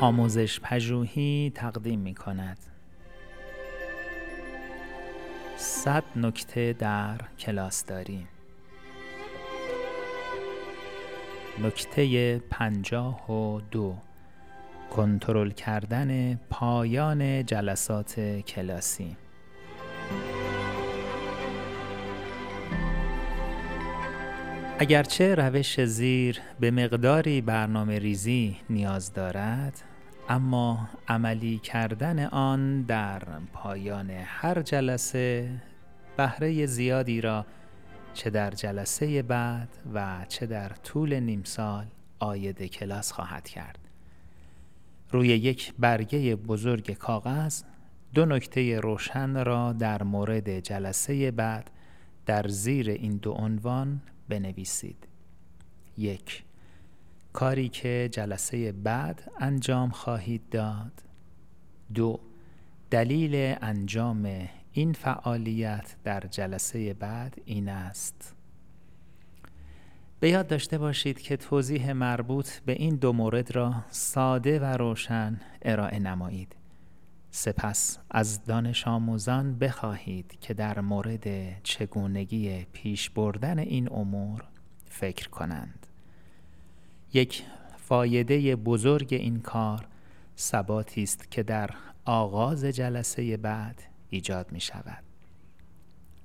آموزش پژوهی تقدیم می کند صد نکته در کلاس داریم. نکته پنجاه و دو. کنترل کردن پایان جلسات کلاسی. اگرچه روش زیر به مقداری برنامه ریزی نیاز دارد اما عملی کردن آن در پایان هر جلسه بهره زیادی را چه در جلسه بعد و چه در طول نیم سال آید کلاس خواهد کرد. روی یک برگه بزرگ کاغذ دو نکته روشن را در مورد جلسه بعد در زیر این دو عنوان بنویسید. یک کاری که جلسه بعد انجام خواهید داد. دو دلیل انجام این فعالیت در جلسه بعد این است. به یاد داشته باشید که توضیح مربوط به این دو مورد را ساده و روشن ارائه نمایید. سپس از دانش آموزان بخواهید که در مورد چگونگی پیش بردن این امور فکر کنند. یک فایده بزرگ این کار ثباتی است که در آغاز جلسه بعد ایجاد می شود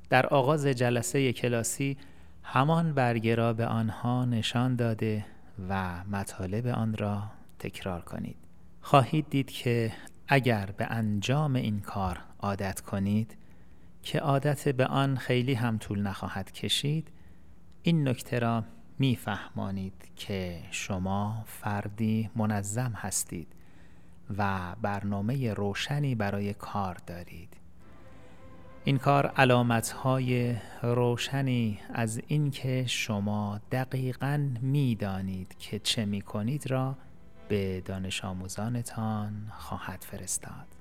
در آغاز جلسه کلاسی همان برگه را به آنها نشان داده و مطالب آن را تکرار کنید. خواهید دید که اگر به انجام این کار عادت کنید که عادت به آن خیلی هم طول نخواهد کشید این نکته را میفهمانید که شما فردی منظم هستید و برنامه روشنی برای کار دارید. این کار علامتهای روشنی از اینکه شما دقیقا می‌دانید که چه می کنید را به دانش آموزانتان خواهد فرستاد.